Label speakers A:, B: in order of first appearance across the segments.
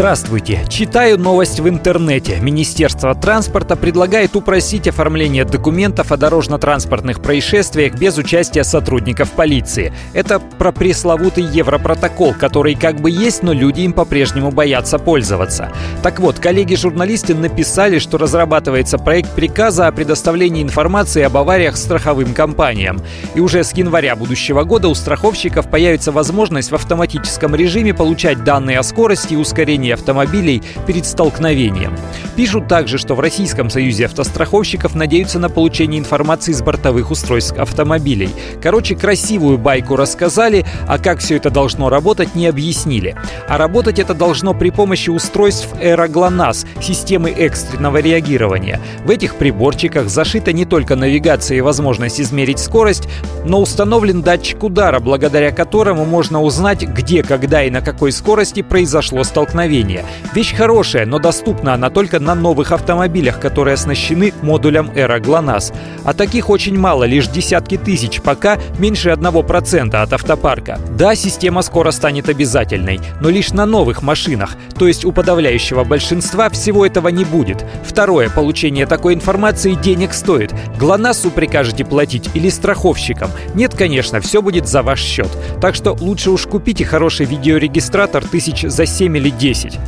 A: Здравствуйте! Читаю новость в интернете. Министерство транспорта предлагает упростить оформление документов о дорожно-транспортных происшествиях без участия сотрудников полиции. Это про пресловутый Европротокол, который как бы есть, но люди им по-прежнему боятся пользоваться. Так вот, коллеги-журналисты написали, что разрабатывается проект приказа о предоставлении информации об авариях страховым компаниям. И уже с января будущего года у страховщиков появится возможность в автоматическом режиме получать данные о скорости и ускорении движения автомобилей перед столкновением. Пишут также, что в Российском союзе автостраховщиков надеются на получение информации с бортовых устройств автомобилей. Короче, красивую байку рассказали, а как все это должно работать, не объяснили. А работать это должно при помощи устройств GLONASS, системы экстренного реагирования. В этих приборчиках зашита не только навигация и возможность измерить скорость, но установлен датчик удара, благодаря которому можно узнать, где, когда и на какой скорости произошло столкновение управления. Вещь хорошая, но доступна она только на новых автомобилях, которые оснащены модулем Era GLONASS. А таких очень мало, лишь десятки тысяч, пока меньше 1% от автопарка. Да, система скоро станет обязательной, но лишь на новых машинах, то есть у подавляющего большинства всего этого не будет. Второе, получение такой информации денег стоит. ГЛОНАССу прикажете платить или страховщикам? Нет, конечно, все будет за ваш счет. Так что лучше уж купите хороший видеорегистратор тысяч за 7 или 10.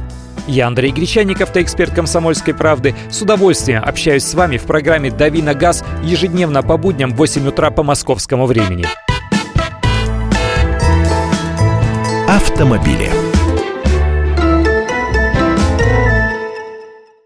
A: Я Андрей Гречаник, автоэксперт «Комсомольской правды». С удовольствием общаюсь с вами в программе «Дави на газ» ежедневно по будням в 8 утра по московскому времени.
B: Автомобили.